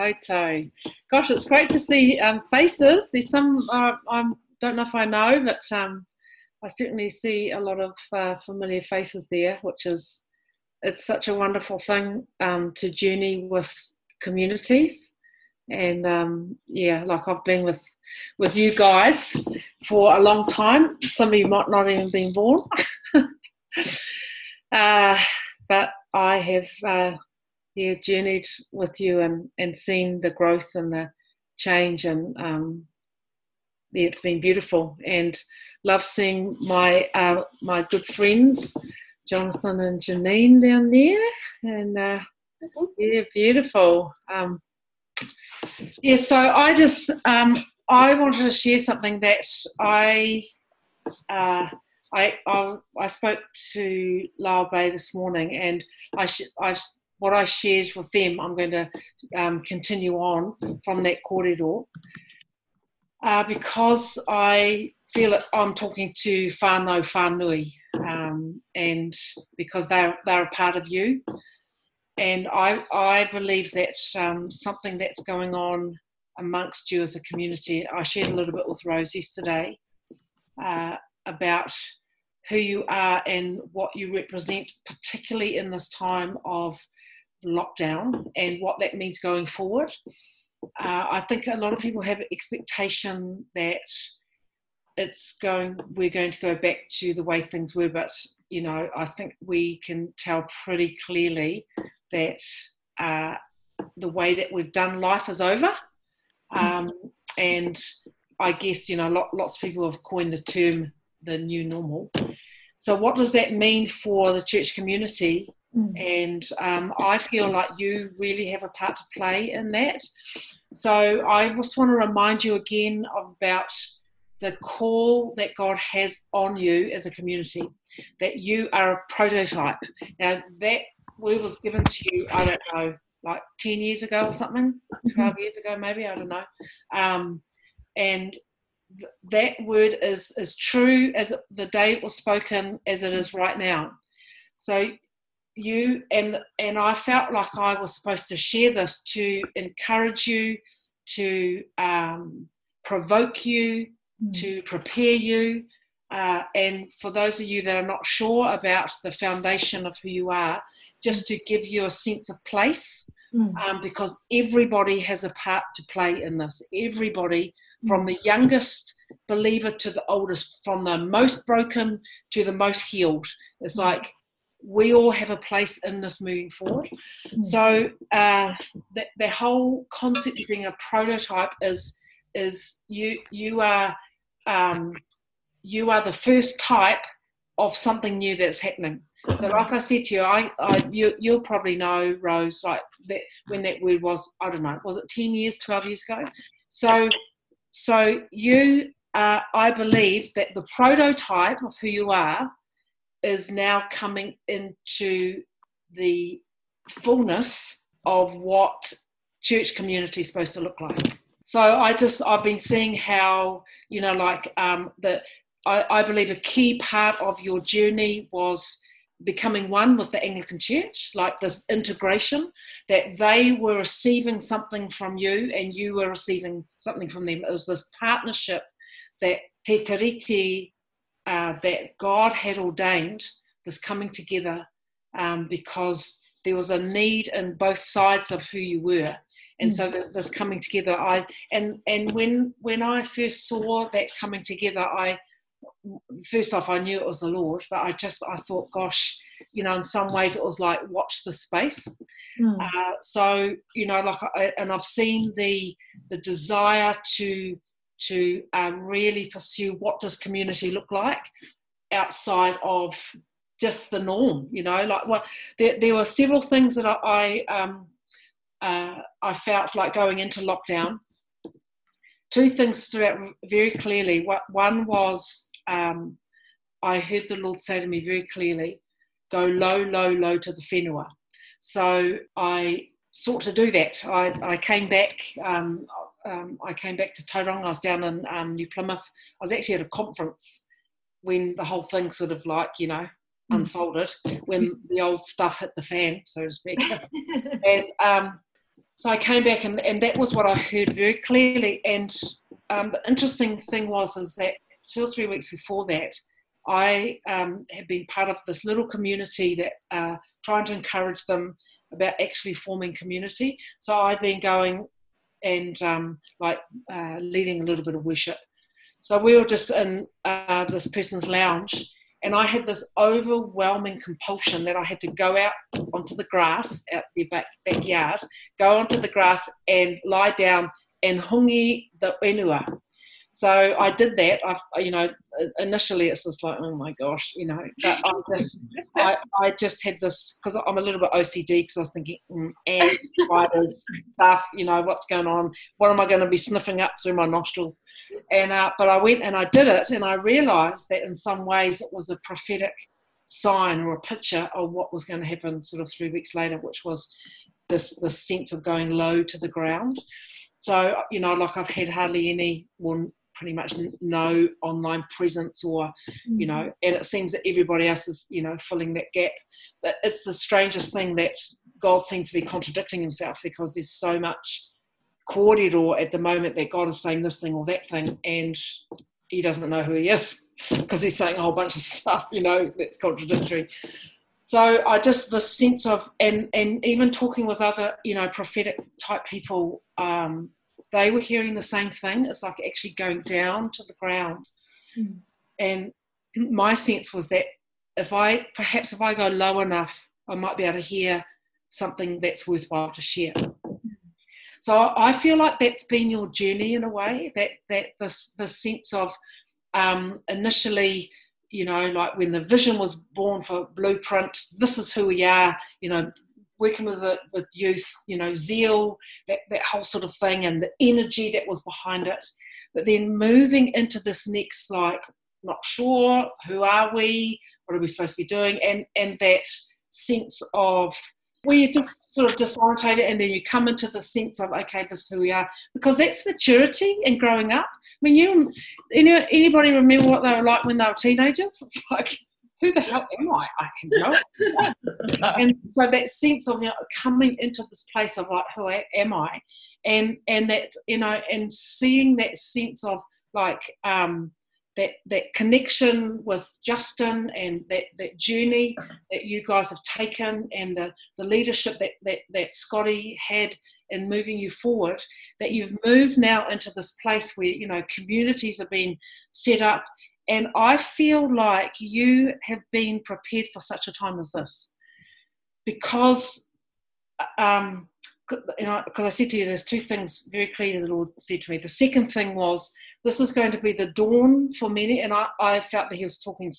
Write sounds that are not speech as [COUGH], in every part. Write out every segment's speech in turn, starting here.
Koutou. Gosh, it's great to see um, faces. There's some uh, I don't know if I know, but um, I certainly see a lot of uh, familiar faces there, which is it's such a wonderful thing um, to journey with communities. And um, yeah, like I've been with with you guys for a long time. Some of you might not even been born, [LAUGHS] uh, but I have uh, yeah journeyed with you and and seen the growth and the change and um, yeah, it's been beautiful. And love seeing my uh, my good friends Jonathan and Janine down there. And uh, yeah beautiful. Um, yeah so I just um, I wanted to share something that I uh, I, I, I spoke to Lao Bay this morning, and I, sh- I what I shared with them, I'm going to um, continue on from that kōrero uh, because I feel that I'm talking to whānau whānui um, and because they're, they're a part of you. And I, I believe that um, something that's going on amongst you as a community, I shared a little bit with Rose yesterday uh, about who you are and what you represent, particularly in this time of lockdown and what that means going forward. Uh, I think a lot of people have expectation that it's going we're going to go back to the way things were, but you know I think we can tell pretty clearly that uh, the way that we've done life is over, um, and I guess you know lots of people have coined the term the new normal. So what does that mean for the church community Mm. And um, I feel like you really have a part to play in that. So I just want to remind you again about the call that God has on you as a community, that you are a prototype. Now, that word was given to you, I don't know, like 10 years ago or something, mm-hmm. 12 years ago, maybe, I don't know. Um, and that word is as true as the day it was spoken as it is right now. So you and and I felt like I was supposed to share this to encourage you, to um, provoke you, mm. to prepare you, uh, and for those of you that are not sure about the foundation of who you are, just to give you a sense of place, mm. um, because everybody has a part to play in this. Everybody, mm. from the youngest believer to the oldest, from the most broken to the most healed. It's mm. like we all have a place in this moving forward. Mm. So uh, the, the whole concept of being a prototype is is you you are um, you are the first type of something new that's happening. So, like I said to you, I, I you you'll probably know Rose like that when that word was I don't know was it ten years, twelve years ago. So so you uh, I believe that the prototype of who you are is now coming into the fullness of what church community is supposed to look like. So I just I've been seeing how you know like um, the I, I believe a key part of your journey was becoming one with the Anglican Church, like this integration, that they were receiving something from you and you were receiving something from them. It was this partnership that Te Tiriti uh, that God had ordained this coming together um, because there was a need in both sides of who you were and mm. so this coming together i and and when when i first saw that coming together i first off i knew it was the lord but i just i thought gosh you know in some ways it was like watch the space mm. uh, so you know like I, and i've seen the the desire to to um, really pursue what does community look like outside of just the norm you know like well there, there were several things that i I, um, uh, I felt like going into lockdown. Two things stood out very clearly. One was um, i heard the lord say to me very clearly go low low low to the whenua. So i sought to do that. I, I came back um, um, I came back to Tauranga. I was down in um, New Plymouth. I was actually at a conference when the whole thing sort of like you know mm. unfolded when the old stuff hit the fan, so to speak. [LAUGHS] and um, so I came back, and, and that was what I heard very clearly. And um, the interesting thing was is that two or three weeks before that, I um, had been part of this little community that uh, trying to encourage them about actually forming community. So I'd been going and um, like uh, leading a little bit of worship. So we were just in uh, this person's lounge, and I had this overwhelming compulsion that I had to go out onto the grass out their back, backyard, go onto the grass and lie down and hongi the whenua. So I did that. I, you know, initially it's just like, oh my gosh, you know. But I just, I, I just had this because I'm a little bit OCD because I was thinking, mm, ants, spiders, stuff. You know, what's going on? What am I going to be sniffing up through my nostrils? And uh, but I went and I did it, and I realised that in some ways it was a prophetic sign or a picture of what was going to happen sort of three weeks later, which was this this sense of going low to the ground. So you know, like I've had hardly any one pretty much no online presence or you know mm-hmm. and it seems that everybody else is you know filling that gap but it's the strangest thing that god seems to be contradicting himself because there's so much or at the moment that god is saying this thing or that thing and he doesn't know who he is [LAUGHS] because he's saying a whole bunch of stuff you know that's contradictory so i just the sense of and and even talking with other you know prophetic type people um they were hearing the same thing. It's like actually going down to the ground. Mm. And my sense was that if I, perhaps if I go low enough, I might be able to hear something that's worthwhile to share. So I feel like that's been your journey in a way. That that this the sense of um, initially, you know, like when the vision was born for Blueprint, this is who we are. You know, working with with youth, you know, zeal, that, that whole sort of thing, and the energy that was behind it. But then moving into this next, like, not sure, who are we, what are we supposed to be doing, and and that sense of where you just sort of disorientated and then you come into the sense of okay this is who we are. Because that's maturity and growing up. I mean you, you know anybody remember what they were like when they were teenagers? [LAUGHS] It's like who the hell am I? I can know. and so that sense of you know, coming into this place of like, who am I? And and that you know, and seeing that sense of like um, that that connection with Justin and that that journey that you guys have taken and the the leadership that that that Scotty had in moving you forward. That you've moved now into this place where you know communities have been set up and I feel like you have been prepared for such a time as this because, um, you know, because I said to you, there's two things very clearly the Lord said to me. The second thing was this was going to be the dawn for many, and I, I felt that He was talking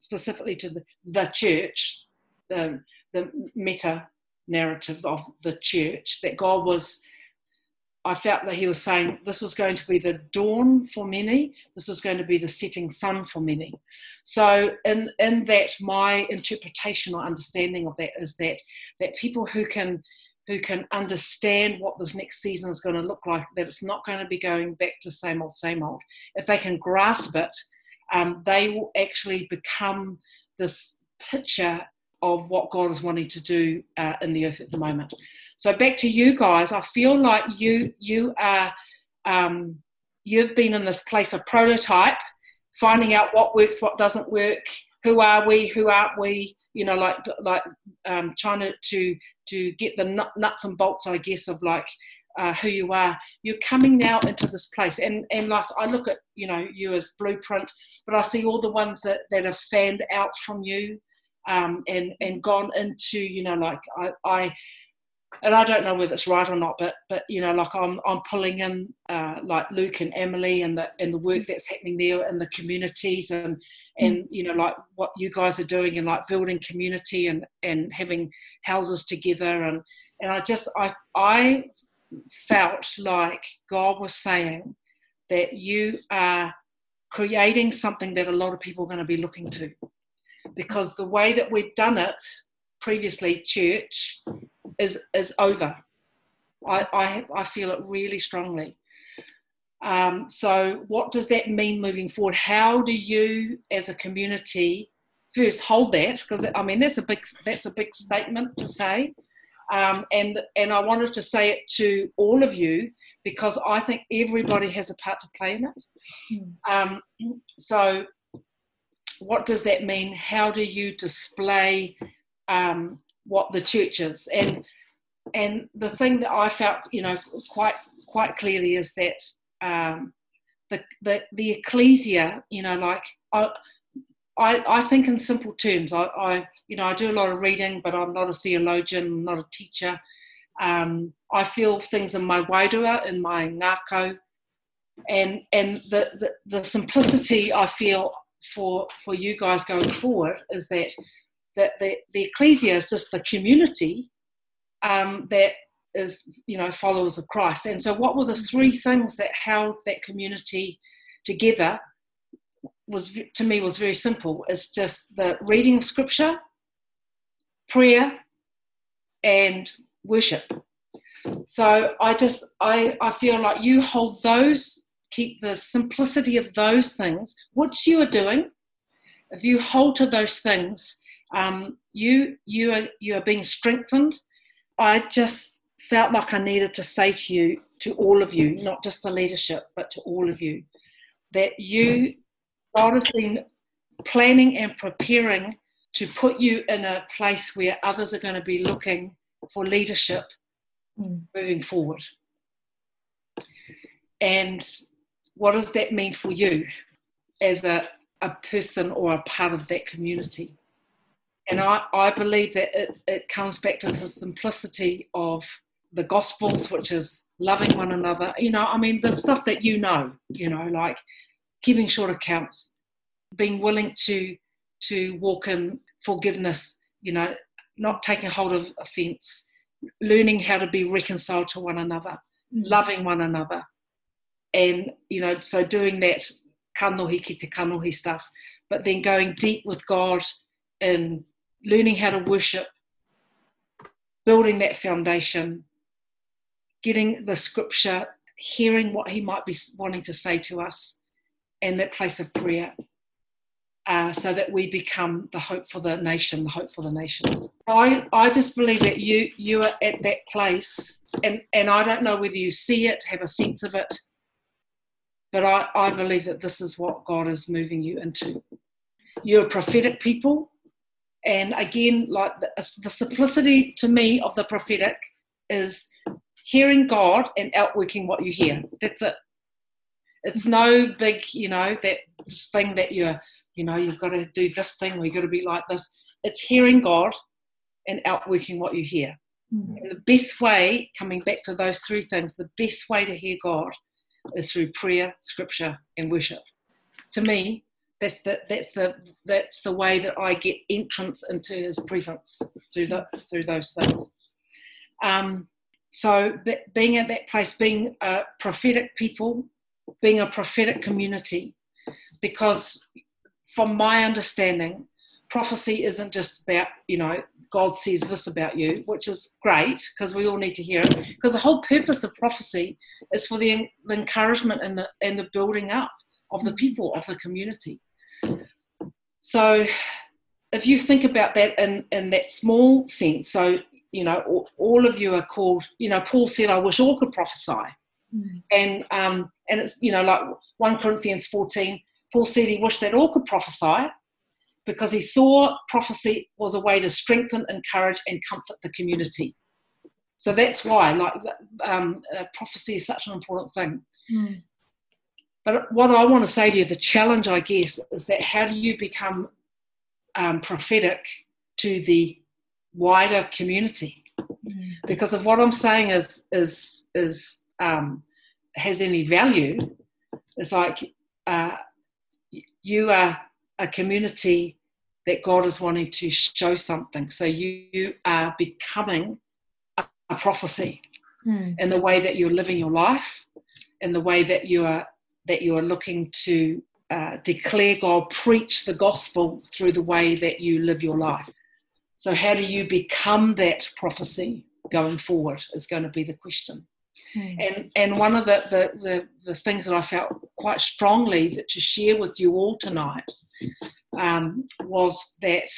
specifically to the, the church, the, the meta narrative of the church, that God was I felt that he was saying this was going to be the dawn for many, this was going to be the setting sun for many. So, in, in that, my interpretation or understanding of that is that that people who can who can understand what this next season is going to look like, that it's not going to be going back to same old, same old. If they can grasp it, um, they will actually become this picture of what God is wanting to do uh, in the earth at the moment. So back to you guys, I feel like you you are um, you've been in this place of prototype, finding out what works, what doesn't work, who are we, who aren't we, you know, like like um, trying to, to to get the nuts and bolts, I guess, of like uh, who you are. You're coming now into this place, and and like I look at you know you as blueprint, but I see all the ones that that have fanned out from you, um, and and gone into you know like I, I and I don't know whether it's right or not, but but you know, like I'm I'm pulling in uh, like Luke and Emily and the and the work that's happening there in the communities and and you know like what you guys are doing and like building community and and having houses together. And and I just I I felt like God was saying that you are creating something that a lot of people are going to be looking to because the way that we've done it previously, church, is is over. I, I, I feel it really strongly. Um, so, what does that mean moving forward? How do you, as a community, first hold that? Because I mean, that's a big that's a big statement to say. Um, and and I wanted to say it to all of you because I think everybody has a part to play in it. Mm. Um, so, what does that mean? How do you display um, what the church is? And and the thing that I felt, you know, quite quite clearly is that um, the, the the ecclesia, you know, like I, I, I think in simple terms. I, I, you know, I do a lot of reading, but I'm not a theologian, not a teacher. Um, I feel things in my wairua, in my ngākau, and and the, the, the simplicity I feel for for you guys going forward is that that the, the ecclesia is just the community um, that is you know followers of Christ. And so, what were the three things that held that community together? Was to me was very simple. It's just the reading of Scripture, prayer, and worship. So I just I I feel like you hold those, keep the simplicity of those things, which you are doing. If you hold to those things, um, you you are you are being strengthened. I just felt like I needed to say to you, to all of you, not just the leadership, but to all of you, that you, God has been planning and preparing to put you in a place where others are going to be looking for leadership mm. moving forward. And what does that mean for you as a, a person or a part of that community? And I, I believe that it, it comes back to the simplicity of the Gospels, which is loving one another. You know, I mean, the stuff that you know, you know, like keeping short accounts, being willing to to walk in forgiveness, you know, not taking hold of offence, learning how to be reconciled to one another, mm. loving one another. And, you know, so doing that kanohi ki te kanohi stuff, but then going deep with God and learning how to worship, building that foundation, getting the scripture, hearing what he might be wanting to say to us, and that place of prayer. Uh, so that we become the hope for the nation, the hope for the nations. I, I just believe that you you are at that place, and, and I don't know whether you see it, have a sense of it, but I, I believe that this is what God is moving you into. You're a prophetic people, and again, like the, the simplicity to me of the prophetic is hearing God and outworking what you hear. That's it. It's no big, you know, that thing that you're, you know, you've got to do this thing or you've got to be like this. It's hearing God and outworking what you hear. Mm-hmm. And the best way, coming back to those three things, the best way to hear God is through prayer, scripture, and worship. To me, that's the that's the that's the way that I get entrance into His presence through the, through those things. Um, so being at that place, being a prophetic people, being a prophetic community, because from my understanding, prophecy isn't just about, you know, God says this about you, which is great because we all need to hear it. Because the whole purpose of prophecy is for the, the encouragement and the, and the building up of the people, of the community. So if you think about that in, in that small sense, so you know, all of you are called, you know, Paul said, I wish all could prophesy. Mm. And um, and it's, you know, like 1 Corinthians 14, Paul said he wished that all could prophesy because he saw prophecy was a way to strengthen, encourage, and comfort the community. So that's why, like, um, uh, prophecy is such an important thing. Mm. But what I want to say to you, the challenge, I guess, is that how do you become um, prophetic to the wider community. Mm. Because if what I'm saying is is is um, has any value, it's like uh, you are a community that God is wanting to show something. So you, you are becoming a, a prophecy mm. in the way that you're living your life, in the way that you are that you are looking to uh, declare God, preach the gospel through the way that you live your life. So, how do you become that prophecy going forward? Is going to be the question. Mm. And and one of the, the, the, the, things that I felt quite strongly that to share with you all tonight um, was that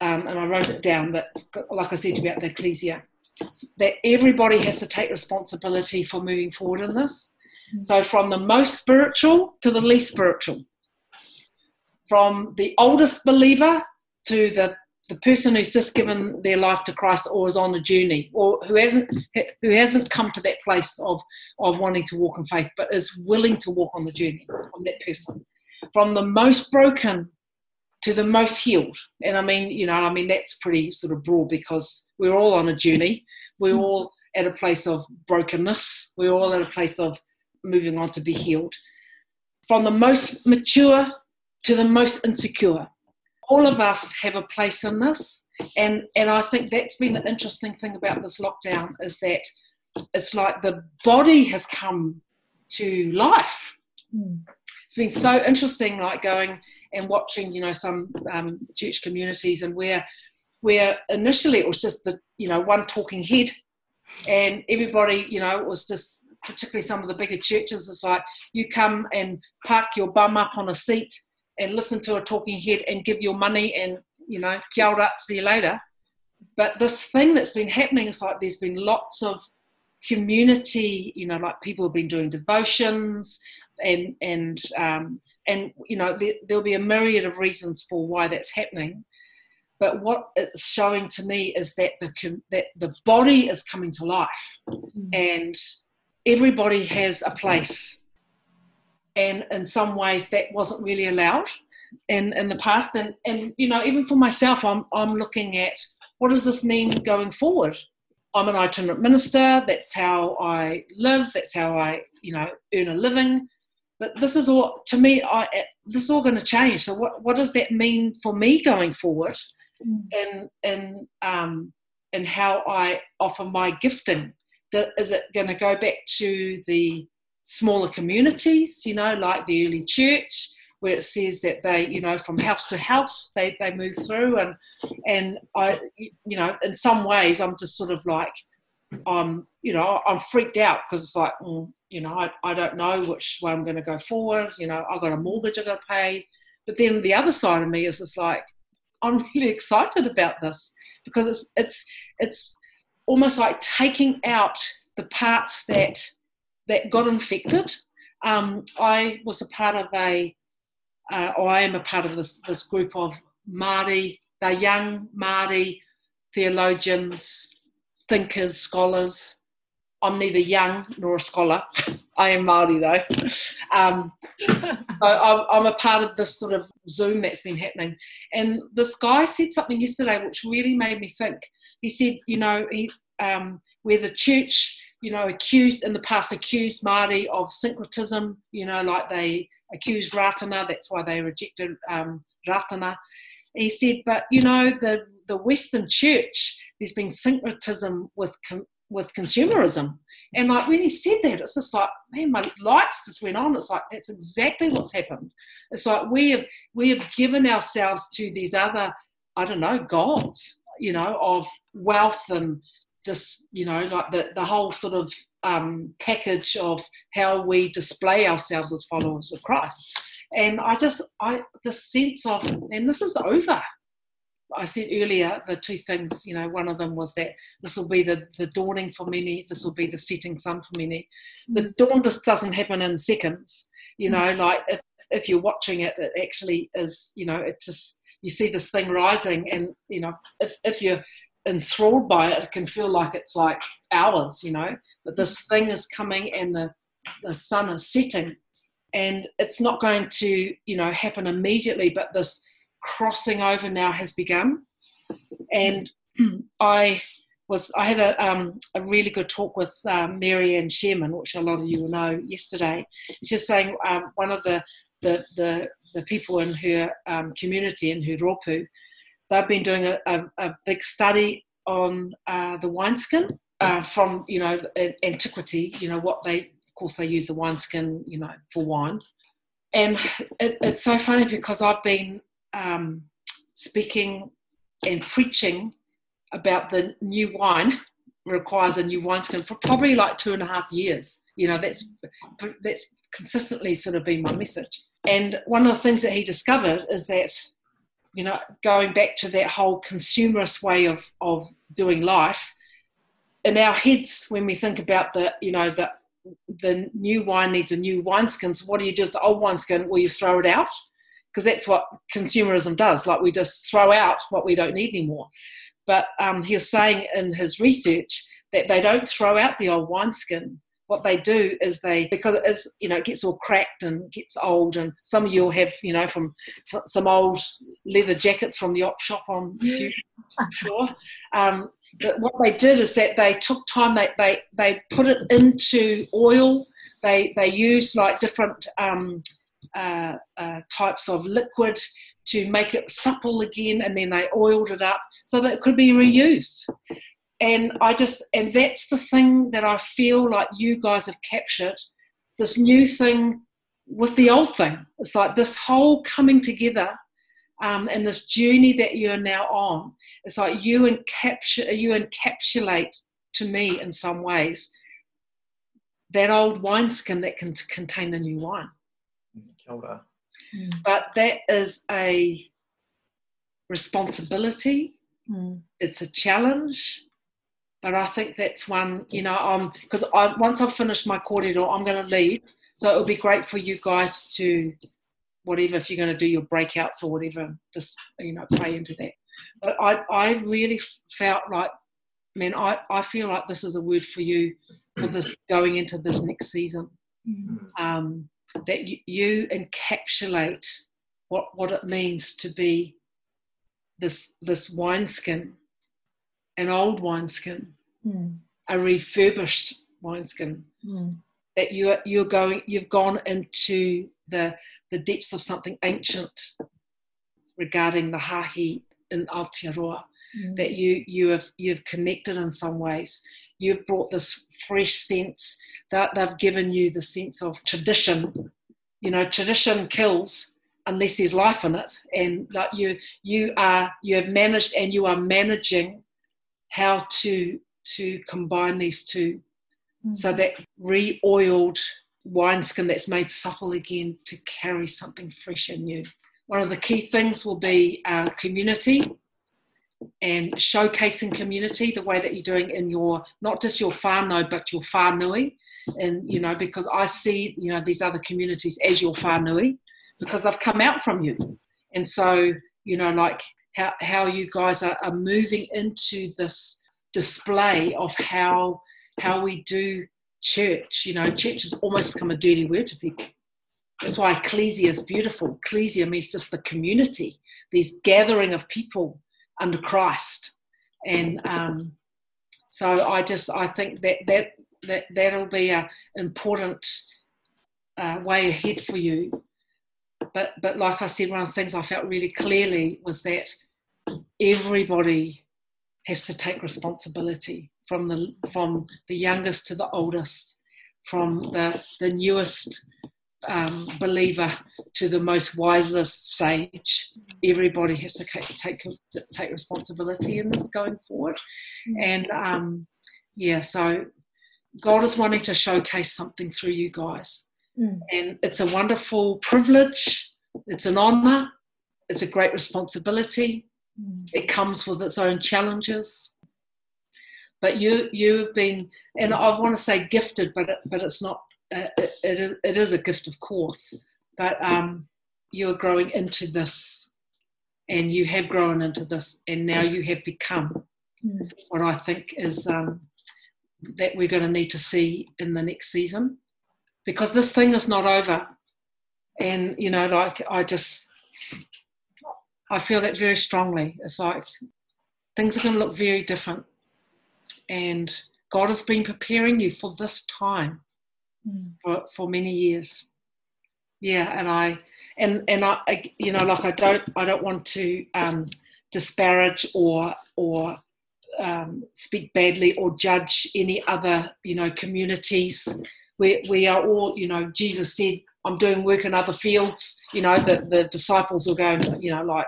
um, and I wrote it down, but like I said about the ecclesia, that everybody has to take responsibility for moving forward in this. Mm-hmm. So, from the most spiritual to the least spiritual, from the oldest believer to the the person who's just given their life to Christ or is on a journey or who hasn't who hasn't come to that place of of wanting to walk in faith but is willing to walk on the journey on that person from the most broken to the most healed and i mean you know i mean that's pretty sort of broad because we're all on a journey we're hmm. all at a place of brokenness we're all at a place of moving on to be healed from the most mature to the most insecure all of us have a place in this. And, and I think that's been the interesting thing about this lockdown is that it's like the body has come to life. Been so interesting, like going and watching, you know, some um, church communities and where, where initially it was just the, you know, one talking head, and everybody, you know, it was just particularly some of the bigger churches. It's like you come and park your bum up on a seat and listen to a talking head and give your money and you know kia ora, see you later. But this thing that's been happening is like there's been lots of community, you know, like people have been doing devotions and and um, and you know there, there'll be a myriad of reasons for why that's happening. But what it's showing to me is that the that the body is coming to life, mm. and everybody has a place. And in some ways that wasn't really allowed in in the past. And and you know even for myself i'm i'm looking at what does this mean going forward? I'm an itinerant minister. That's how i live. That's how i you know earn a living but this is all to me i this is all going to change so what what does that mean for me going forward mm. and and um and how i offer my gifting is it going to go back to the smaller communities, you know, like the early church, where it says that they, you know, from house to house they, they move through, and and I, you know, in some ways I'm just sort of like, um, you know, I'm freaked out because it's like, mm, you know, I, I don't know which way I'm going to go forward. You know, I've got a mortgage I've got to pay, but then the other side of me is just like, I'm [LAUGHS] really excited about this because it's it's it's almost like taking out the part that that got infected. Um, I was a part of a, uh, or I am a part of this, this group of Māori, they're young Māori theologians, thinkers, scholars. I'm neither young nor a scholar. I am Māori though. Um, so I'm a part of this sort of Zoom that's been happening. And this guy said something yesterday which really made me think. He said, you know, he, um, where the church you know, accused in the past, accused Māori of syncretism, you know, like they accused Ratana, that's why they rejected um, Ratana. He said, but you know, the, the Western church, there's been syncretism with, with consumerism. And like when he said that, it's just like, man, my lights just went on. It's like that's exactly what's happened. It's like we have we have given ourselves to these other, I don't know, gods, you know, of wealth and just you know like the, the whole sort of um, package of how we display ourselves as followers of christ and i just i the sense of and this is over i said earlier the two things you know one of them was that this will be the, the dawning for many this will be the setting sun for many the mm. dawn just doesn't happen in seconds you know mm. like if, if you're watching it it actually is you know it just you see this thing rising and you know if, if you're enthralled by it, it can feel like it's like hours, you know. But this thing is coming and the, the sun is setting. And it's not going to, you know, happen immediately, but this crossing over now has begun. And [CLEARS THROAT] I was I had a, um, a really good talk with um, Mary Ann Sherman, which a lot of you will know yesterday. She's saying um, one of the, the, the, the people in her um, community in her ropu they've been doing a, a, a big study on uh, the wineskin uh, from you know antiquity. You know what they, of course, they use the wineskin, you know, for wine. And it, it's so funny because I've been um, speaking and preaching about the new wine requires a new wineskin for probably like two and a half years. You know, that's that's consistently sort of been my message. And one of the things that he discovered is that you know, going back to that whole consumerist way of, of doing life, in our heads, when we think about the, you know, the, the new wine needs a new wineskin, so what do you do with the old wineskin? Well, you throw it out because that's what consumerism does. Like we just throw out what we don't need anymore. But um, he was saying in his research that they don't throw out the old wineskin what they do is they because it is you know it gets all cracked and gets old and some of you'll have you know from, from some old leather jackets from the op shop on I'm sure um, but what they did is that they took time they they, they put it into oil they they used like different um, uh, uh, types of liquid to make it supple again and then they oiled it up so that it could be reused and I just and that's the thing that I feel like you guys have captured this new thing with the old thing. It's like this whole coming together um, and this journey that you're now on. It's like you encapsulate you encapsulate to me in some ways that old wineskin that can contain the new wine. Mm. But that is a responsibility. Mm. It's a challenge but I think that's one, you know, um, because I once I've finished my kōrero, I'm going to leave. So it would be great for you guys to, whatever, if you're going to do your breakouts or whatever, just you know, play into that. But I, I really felt like, man, I, I feel like this is a word for you for this going into this next season. Mm-hmm. Um, that you, you encapsulate what what it means to be this this wineskin an old wineskin, mm. a refurbished wineskin. Mm. That you are, you're going, you've gone into the the depths of something ancient regarding the hahi in Aotearoa. Mm. That you you have you've connected in some ways. You've brought this fresh sense that they've given you the sense of tradition. You know, tradition kills unless there's life in it, and like you you are you have managed and you are managing how to to combine these 2 mm-hmm. so that re-oiled wineskin that's made supple again to carry something fresh and new. One of the key things will be uh, community and showcasing community the way that you're doing in your not just your whānau but your whānui and you know because I see you know these other communities as your whānui because they've come out from you and so you know like how, how you guys are, are moving into this display of how how we do church. You know, church has almost become a dirty word to people. That's why ecclesia is beautiful. Ecclesia means just the community, this gathering of people under Christ. And um, so I just I think that that that that'll be an important uh, way ahead for you. But but like I said, one of the things I felt really clearly was that everybody has to take responsibility from the from the youngest to the oldest, from the the newest um, believer to the most wisest sage. Everybody has to take take, take responsibility in this going forward, and um, yeah, so God is wanting to showcase something through you guys, mm. and it's a wonderful privilege. It's an honor. It's a great responsibility it comes with its own challenges. But you you've been, and I want to say gifted, but it, but it's not. Uh, it, it, is, it is a gift, of course. But um, you're growing into this, and you have grown into this, and now you have become mm. what I think is um, that we're going to need to see in the next season, because this thing is not over. And you know, like I just I feel that very strongly. It's like things are going to look very different. And God has been preparing you for this time mm. for, for many years. Yeah, and I and and I, I, you know like I don't I don't want to um, disparage or or um, speak badly or judge any other you know communities we we are all, you know, Jesus said, "I'm doing work in other fields." You know, the the disciples were going, you know, like,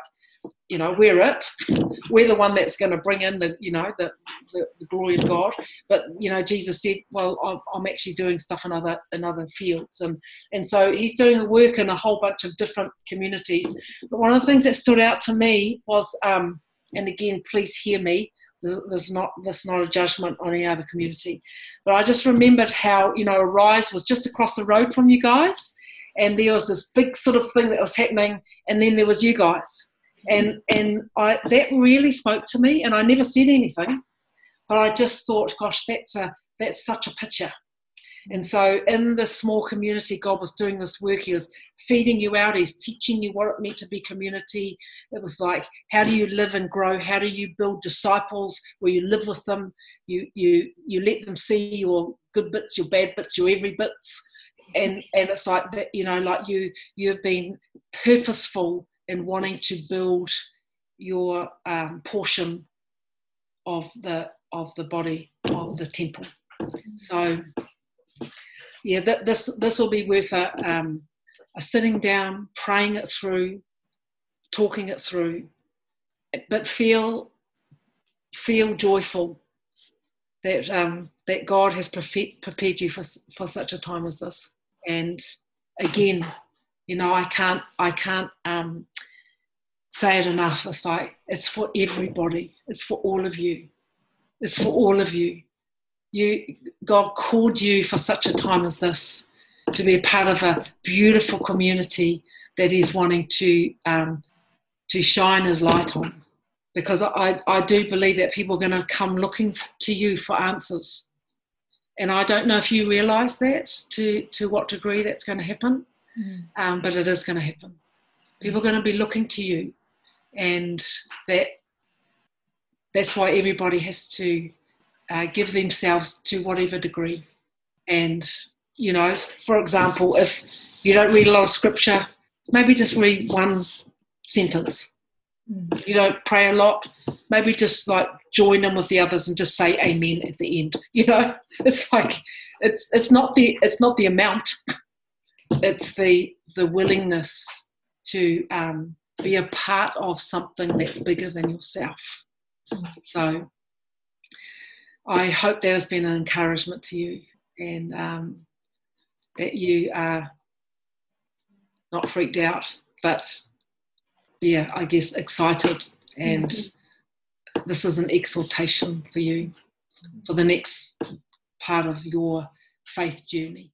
you know, we're it. We're the one that's going to bring in the, you know, the, the, the glory of God. But you know, Jesus said, "Well, I'm, actually doing stuff in other in other fields," and and so he's doing work in a whole bunch of different communities. But one of the things that stood out to me was, um, and again, please hear me. There's not there's not a judgment on any other community, but I just remembered how you know Arise was just across the road from you guys, and there was this big sort of thing that was happening, and then there was you guys, and and I that really spoke to me, and I never said anything, but I just thought, gosh, that's a that's such a picture and so, in this small community, God was doing this work. He was feeding you out. He's teaching you what it meant to be community. It was like, how do you live and grow? How do you build disciples where you live with them? You you you let them see your good bits, your bad bits, your every bits, and and it's like that. You know, like you you've been purposeful in wanting to build your um, portion of the of the body of the temple. So yeah, that, this this will be worth a, um, a sitting down, praying it through, talking it through, but feel feel joyful that um, that God has prepared you for for such a time as this. And again, you know, I can't I can't um, say it enough. It's like it's for everybody. It's for all of you. It's for all of you you God called you for such a time as this to be a part of a beautiful community that He's wanting to um, to shine His light on. Because I, I do believe that people are going to come looking to you for answers. And I don't know if you realise that to, to what degree that's going to happen, mm. um, but it is going to happen. People are going to be looking to you, and that that's why everybody has to uh, give themselves to whatever degree. And, you know, for example, if you don't read a lot of scripture, maybe just read one sentence. If you don't pray a lot, maybe just like join in with the others and just say amen at the end. [LAUGHS] You know, it's like it's it's not the it's not the amount, [LAUGHS] it's the the willingness to um, be a part of something that's bigger than yourself. So I hope that has been an encouragement to you and um, that you are not freaked out, but yeah, I guess excited. And mm-hmm. this is an exaltation for you for the next part of your faith journey.